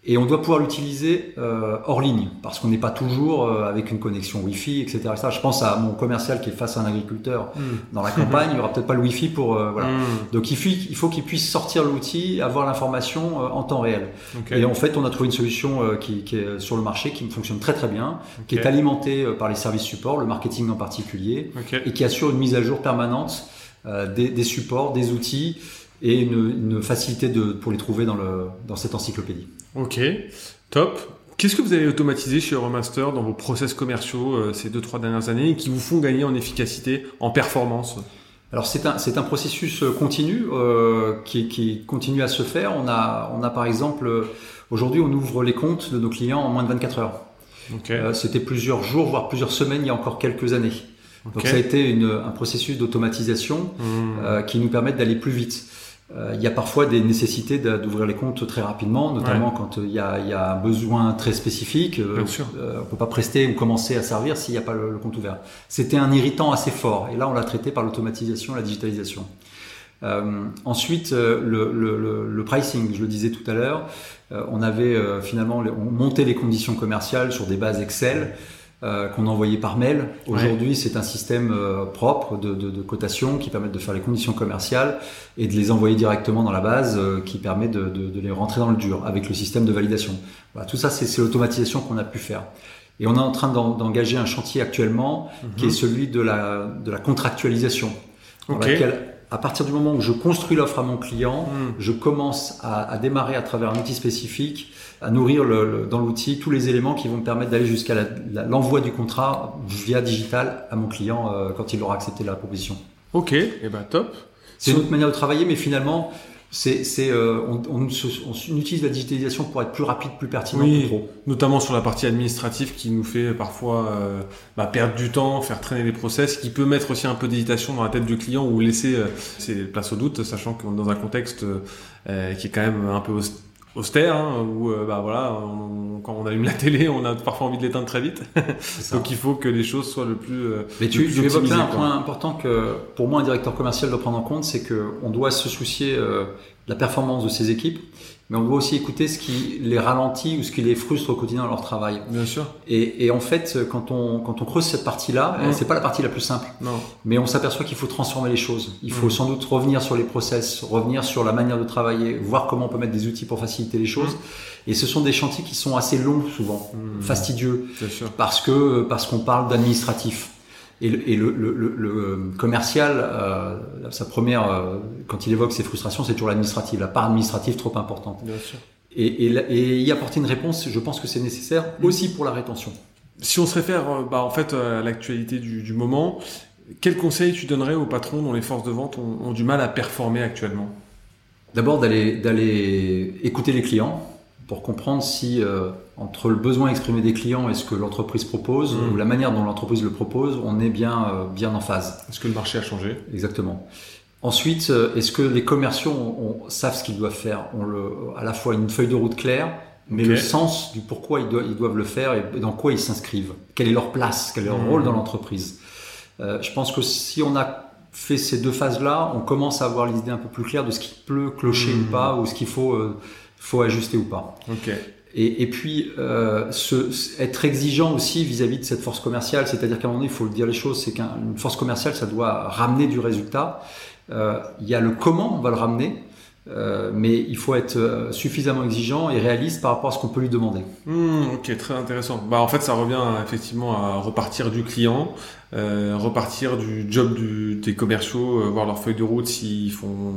Et on doit pouvoir l'utiliser euh, hors ligne, parce qu'on n'est pas toujours euh, avec une connexion Wi-Fi, etc. Je pense à mon commercial qui est face à un agriculteur hmm. dans la campagne, il n'y aura peut-être pas le Wi-Fi pour... voilà. Hmm. Donc il faut, il faut qu'il puisse sortir l'outil, avoir l'information en temps réel. Et en fait, on a trouvé une solution qui, qui, est sur le marché, qui fonctionne très très bien, qui est alimentée par les services support, le marketing en particulier, et qui assure une mise à jour permanente euh, des, des, supports, des outils et une, une facilité de, pour les trouver dans, le, dans cette encyclopédie. Ok, top. Qu'est-ce que vous avez automatisé chez Euromaster dans vos process commerciaux euh, ces deux trois dernières années qui vous font gagner en efficacité, en performance? Alors c'est un, c'est un processus euh, continu euh, qui, qui, continue à se faire. On a, on a par exemple, aujourd'hui on ouvre les comptes de nos clients en moins de 24 heures. Okay. Euh, c'était plusieurs jours, voire plusieurs semaines il y a encore quelques années. Donc ça a été une, un processus d'automatisation mmh. qui nous permet d'aller plus vite. Euh, il y a parfois des nécessités d'ouvrir les comptes très rapidement, notamment quand euh, il y, a, il y, a, un besoin très spécifique. Bien sûr. on peut pas prester ou commencer à servir s'il n'y a pas le, le compte ouvert. C'était un irritant assez fort, et là on l'a traité par l'automatisation, la digitalisation. Euh, ensuite, le, le, le, pricing, je le disais tout à l'heure, on avait finalement on montait les conditions commerciales sur des bases Excel. Euh, qu'on envoyait par mail. Aujourd'hui, c'est un système euh, propre de, de, de, cotation qui permet de faire les conditions commerciales et de les envoyer directement dans la base euh, qui permet de, de, les rentrer dans le dur avec le système de validation. Voilà, tout ça, c'est l'automatisation qu'on a pu faire. Et on est en train d'engager un chantier actuellement qui est mhm. celui de la, de la contractualisation. Dans laquelle, à partir du moment où je construis l'offre à mon client, mhm. je commence à, à, démarrer à travers un outil spécifique à nourrir le, dans l'outil tous les éléments qui vont me permettre d'aller jusqu'à l'envoi du contrat via digital à mon client euh, quand il aura accepté la proposition. Ok, et eh ben top. C'est une autre manière de travailler, mais finalement, c'est, c'est, euh, on, on, on, utilise la digitalisation pour être plus rapide, plus pertinent, oui, Notamment sur la partie administrative qui nous fait parfois euh, bah, perdre du temps, faire traîner les process, qui peut mettre aussi un peu d'hésitation dans la tête du client ou laisser euh, ses places au doute, sachant qu'on est dans un contexte euh, qui est quand même un peu austère hein, où euh, bah voilà quand on allume la télé on a parfois envie de l'éteindre très vite. Donc il faut que les choses soient le plus euh, mais tu, tu évoques là un point important que pour moi un directeur commercial doit prendre en compte c'est que on doit se soucier euh, de la performance de ses équipes mais on doit aussi écouter ce qui les ralentit ou ce qui les frustre au quotidien dans leur travail. Bien sûr. Et, et en fait, quand on, quand on creuse cette partie-là, mmh. c'est pas la partie la plus simple. Non. Mais on s'aperçoit qu'il faut transformer les choses. Il faut mmh. sans doute revenir sur les process, revenir sur la manière de travailler, voir comment on peut mettre des outils pour faciliter les choses. Mmh. Et ce sont des chantiers qui sont assez longs souvent, fastidieux, sûr. parce que parce qu'on parle d'administratif. Et, le, et le, le, le, commercial, euh, sa première, euh, quand il évoque ses frustrations, c'est toujours l'administratif, la part administrative trop importante. Bien sûr. Et, et, y apporter une réponse, je pense que c'est nécessaire mm. aussi pour la rétention. Si on se réfère euh, bah, en fait à l'actualité du, du, moment, quel conseil tu donnerais aux patrons dont les forces de vente ont, ont du mal à performer actuellement? D'abord d'aller d'aller écouter les clients, pour comprendre si euh, entre le besoin exprimé des clients et ce que l'entreprise propose mmh. ou la manière dont l'entreprise le propose, on est bien euh, bien en phase. Est-ce que le marché a changé? Exactement. Ensuite, euh, est-ce que les commerciaux on, savent ce qu'ils doivent faire? On le à la fois une feuille de route claire, mais okay. le sens du pourquoi ils doivent, ils doivent le faire et dans quoi ils s'inscrivent. Quelle est leur place? Quel est leur mmh. rôle dans l'entreprise? Euh, Je pense que si on a fait ces deux phases-là, on commence à avoir l'idée un peu plus claire de ce qui peut clocher mmh. ou pas, ou ce qu'il faut euh, faut ajuster ou pas. Okay. Et, et, puis euh, être exigeant aussi vis-à-vis -vis de cette force commerciale, c'est-à-dire qu'à un moment donné, il faut le dire les choses, c'est qu'une force commerciale, ça doit ramener du résultat. Euh, il y a le comment on va le ramener. Euh, mais il faut être euh, suffisamment exigeant et réaliste par rapport à ce qu'on peut lui demander. Mmh, ok, très intéressant. Bah, en fait, ça revient effectivement à repartir du client, euh, repartir du job du, des commerciaux, euh, voir leur feuille de route s'ils font,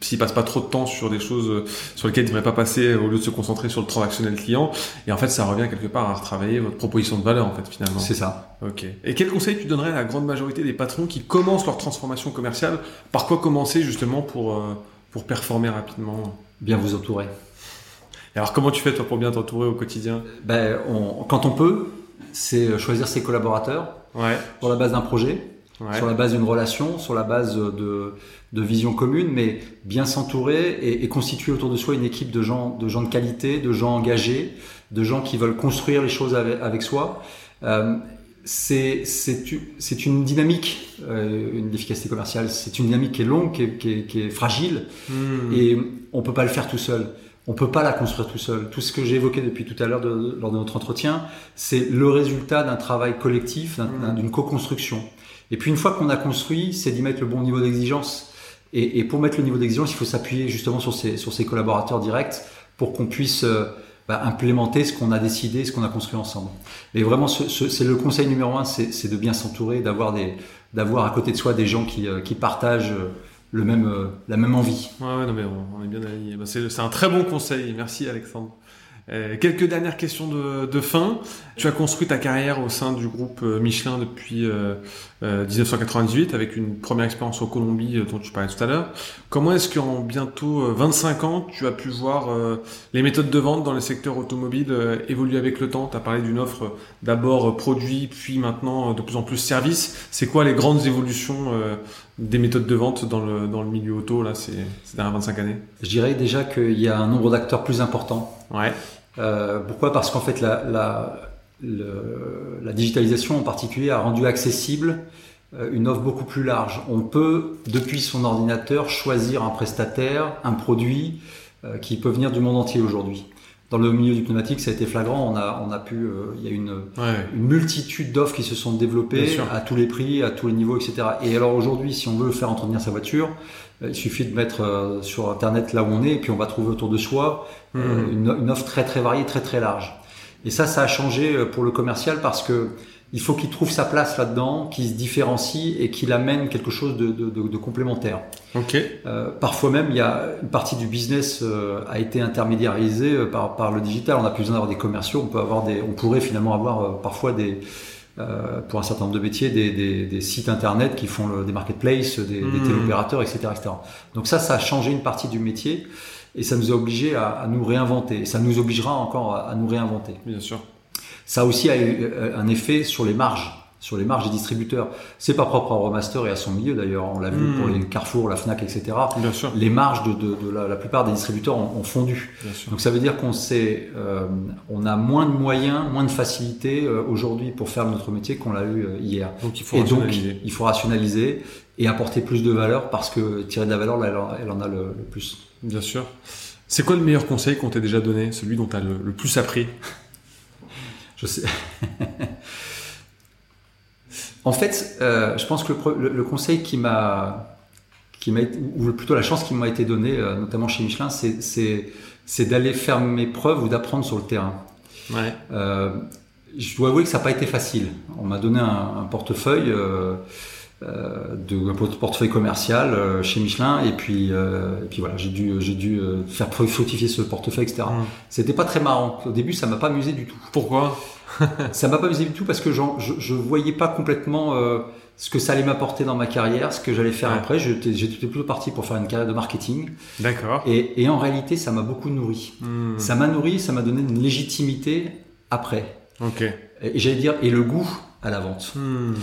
s'ils passent pas trop de temps sur des choses sur lesquelles ils devraient pas passer au lieu de se concentrer sur le transactionnel client. Et en fait, ça revient quelque part à retravailler votre proposition de valeur, en fait, finalement. C'est ça. Ok. Et quel conseil tu donnerais à la grande majorité des patrons qui commencent leur transformation commerciale? Par quoi commencer justement pour pour performer rapidement. Bien vous entourer. Et alors comment tu fais toi pour bien t'entourer au quotidien? Ben, Quand on peut, c'est choisir ses collaborateurs. Ouais. sur la base d'un projet, sur la base d'une relation, sur la base de, de vision commune, mais bien s'entourer et, et, constituer autour de soi une équipe de gens, de gens de qualité, de gens engagés, de gens qui veulent construire les choses avec, avec soi. Euh, c'est c'est une dynamique, euh, une efficacité commerciale. C'est une dynamique qui est longue, qui est, qui est, qui est fragile, hmm. et on peut pas le faire tout seul. On peut pas la construire tout seul. Tout ce que j'ai évoqué depuis tout à l'heure de, lors de notre entretien, c'est le résultat d'un travail collectif, hmm. d'une co-construction. Et puis une fois qu'on a construit, c'est d'y mettre le bon niveau d'exigence. Et, et, pour mettre le niveau d'exigence, il faut s'appuyer justement sur ses, sur ses collaborateurs directs pour qu'on puisse euh, bah, implémenter ce qu'on a décidé, ce qu'on a construit ensemble. Et vraiment, c'est le conseil numéro un, c'est de bien s'entourer, d'avoir des, d'avoir à côté de soi des gens qui, euh, qui partagent euh, le même, euh, la même envie. Ouais, non, mais on, est bien alignés. Bah, c'est un très bon conseil. Merci Alexandre. Euh, quelques dernières questions de, de, fin. Tu as construit ta carrière au sein du groupe euh, Michelin depuis euh, 1998 euh, avec une première expérience en Colombie dont tu parlais tout à l'heure. Comment est-ce qu'en bientôt 25 ans, tu as pu voir les méthodes de vente dans le secteur automobile évoluer avec le temps? Tu as parlé d'une offre d'abord produit, puis maintenant de plus en plus service. C'est quoi les grandes évolutions des méthodes de vente dans le, dans le milieu auto là, ces, ces dernières 25 années? Je dirais déjà qu'il y a un nombre d'acteurs plus important. Ouais. Euh, pourquoi? Parce qu'en fait, la, la, le, la, digitalisation en particulier a rendu accessible euh, une offre beaucoup plus large. On peut, depuis son ordinateur, choisir un prestataire, un produit euh, qui peut venir du monde entier aujourd'hui. Dans le milieu du pneumatique, ça a été flagrant. On a, on a pu, euh, il y a une, une multitude d'offres qui se sont développées à tous les prix, à tous les niveaux, etc. Et alors aujourd'hui, si on veut faire entretenir sa voiture, il suffit de mettre euh, sur Internet là où on est, et puis on va trouver autour de soi euh, mmh. une, une, offre très très variée, très très large. Et ça, ça a changé euh, pour le commercial parce que il faut qu'il trouve sa place là-dedans, qu'il se différencie et qu'il amène quelque chose de, de, de, de complémentaire. Ok. Euh, parfois même, il y a une partie du business euh, a été intermédiarisée par, par le digital. On a plus besoin d'avoir des commerciaux. On peut avoir des, on pourrait finalement avoir parfois des euh, pour un certain nombre de métiers, des, des, des sites internet qui font le, des marketplaces, des, mmh. des téléopérateurs, etc., etc. Donc ça, ça a changé une partie du métier et ça nous a obligé à, à, nous réinventer. Et ça nous obligera encore à, à, nous réinventer. Bien sûr. Ça aussi a eu euh, un effet sur les marges sur les marges des distributeurs. C'est pas propre à Romaster et à son milieu d'ailleurs. On l'a vu mmh. pour les Carrefour, la Fnac, etc. Bien sûr. Les marges de, de, de la, la, plupart des distributeurs ont, ont fondu. Donc ça veut dire qu'on euh, on a moins de moyens, moins de facilité euh, aujourd'hui pour faire notre métier qu'on l'a eu euh, hier. Donc il faut et rationaliser. donc il faut rationaliser et apporter plus de valeur parce que tirer de la valeur, là, elle, en, elle en a le, le, plus. Bien sûr. C'est quoi le meilleur conseil qu'on t'ait déjà donné, celui dont tu as le, le plus appris? Je sais. En fait, euh, je pense que le, le, le conseil qui m'a, qui m'a, ou plutôt la chance qui m'a été donnée, euh, notamment chez Michelin, c'est, c'est, c'est d'aller faire mes preuves ou d'apprendre sur le terrain. Ouais. Euh, je dois avouer que ça n'a pas été facile. On m'a donné un, un portefeuille, de un portefeuille commercial euh, chez Michelin, et puis, et puis voilà, j'ai dû, j'ai dû faire fructifier ce portefeuille, etc. Mmh. C'était pas très marrant. Au début, ça m'a pas amusé du tout. Pourquoi? Ça m'a pas amusé du tout parce que je, je voyais pas complètement euh, ce que ça allait m'apporter dans ma carrière, ce que j'allais faire ouais. après. J'étais plutôt parti pour faire une carrière de marketing. D'accord. Et, et, en réalité, ça m'a beaucoup nourri. Mmh. Ça m'a nourri, ça m'a donné une légitimité après. Ok. Et, j'allais dire, et le goût à la vente. Mmh.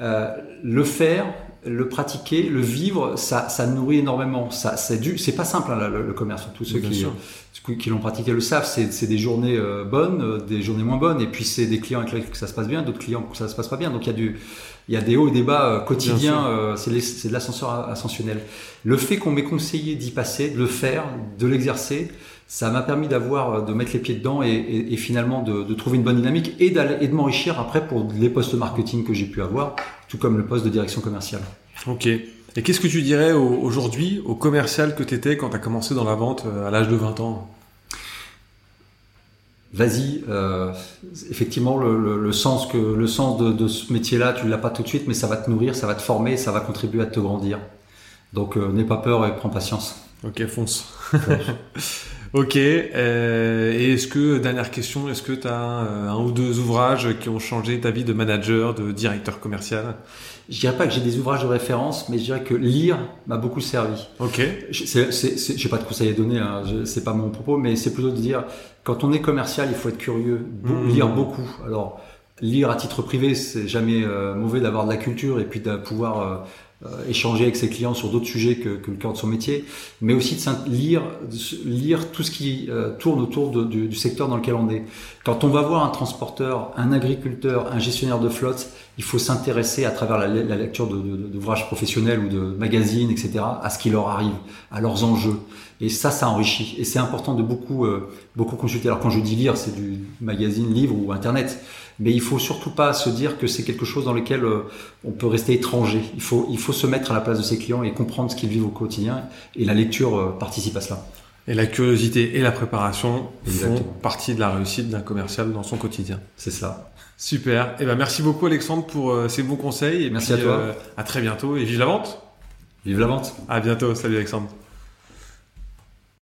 Euh, le faire, le pratiquer, le vivre, ça, ça nourrit énormément. Ça, c'est du, c'est pas simple hein, le, le, commerce. Tous ceux Bien qui, qui l'ont pratiqué le savent. C'est, c'est des journées euh, bonnes, euh, des journées moins bonnes, et puis c'est des clients avec lesquels ça se passe bien, d'autres clients que ça se passe pas bien. Donc il y a du, il y a des hauts et des bas euh, quotidiens. Euh, c'est, c'est de l'ascenseur ascensionnel. Le fait qu'on m'ait conseillé d'y passer, de le faire, de l'exercer, ça m'a permis d'avoir, de mettre les pieds dedans et, et, et finalement de, de, trouver une bonne dynamique et, et de m'enrichir après pour les postes marketing que j'ai pu avoir, tout comme le poste de direction commerciale. Ok. Et qu'est-ce que tu dirais aujourd'hui au commercial que tu étais quand tu as commencé dans la vente à l'âge de 20 ans? Vas-y. Euh, effectivement, le, sens que le sens de, ce métier-là, tu l'as pas tout de suite, mais ça va te nourrir, ça va te former, ça va contribuer à te grandir. Donc, euh, n'aie pas peur et prends patience. Ok, fonce. ok. Euh, et est-ce que dernière question, est-ce que tu as un, ou deux ouvrages qui ont changé ta vie de manager, de directeur commercial? Je dirais pas que j'ai des ouvrages de référence, mais je dirais que lire m'a beaucoup servi. Ok. Je n'ai pas de conseils à donner, hein, c'est pas mon propos, mais c'est plutôt de dire quand on est commercial, il faut être curieux, mmh. lire beaucoup. Alors, lire à titre privé, c'est jamais euh, mauvais d'avoir de la culture et puis de pouvoir euh, euh, échanger avec ses clients sur d'autres sujets que, le cœur de son métier, mais aussi de lire, lire tout ce qui tourne autour du, secteur dans lequel on est. Quand on va voir un transporteur, un agriculteur, un gestionnaire de flotte, il faut s'intéresser à travers la, la lecture d'ouvrages de, professionnels ou de magazines, etc., à ce qui leur arrive, à leurs enjeux. Et ça, ça enrichit. Et c'est important de beaucoup, euh, beaucoup consulter. Alors quand je dis lire, c'est du magazine, livre ou internet. Mais il faut surtout pas se dire que c'est quelque chose dans lequel euh, on peut rester étranger. Il faut, il faut se mettre à la place de ses clients et comprendre ce qu'ils vivent au quotidien. Et la lecture euh, participe à cela. Et la curiosité et la préparation font partie de la réussite d'un commercial dans son quotidien. C'est ça. Super. Eh ben merci beaucoup Alexandre pour ces bons conseils. Et merci à toi. à très bientôt et vive la vente. Vive la vente. À bientôt. Salut Alexandre.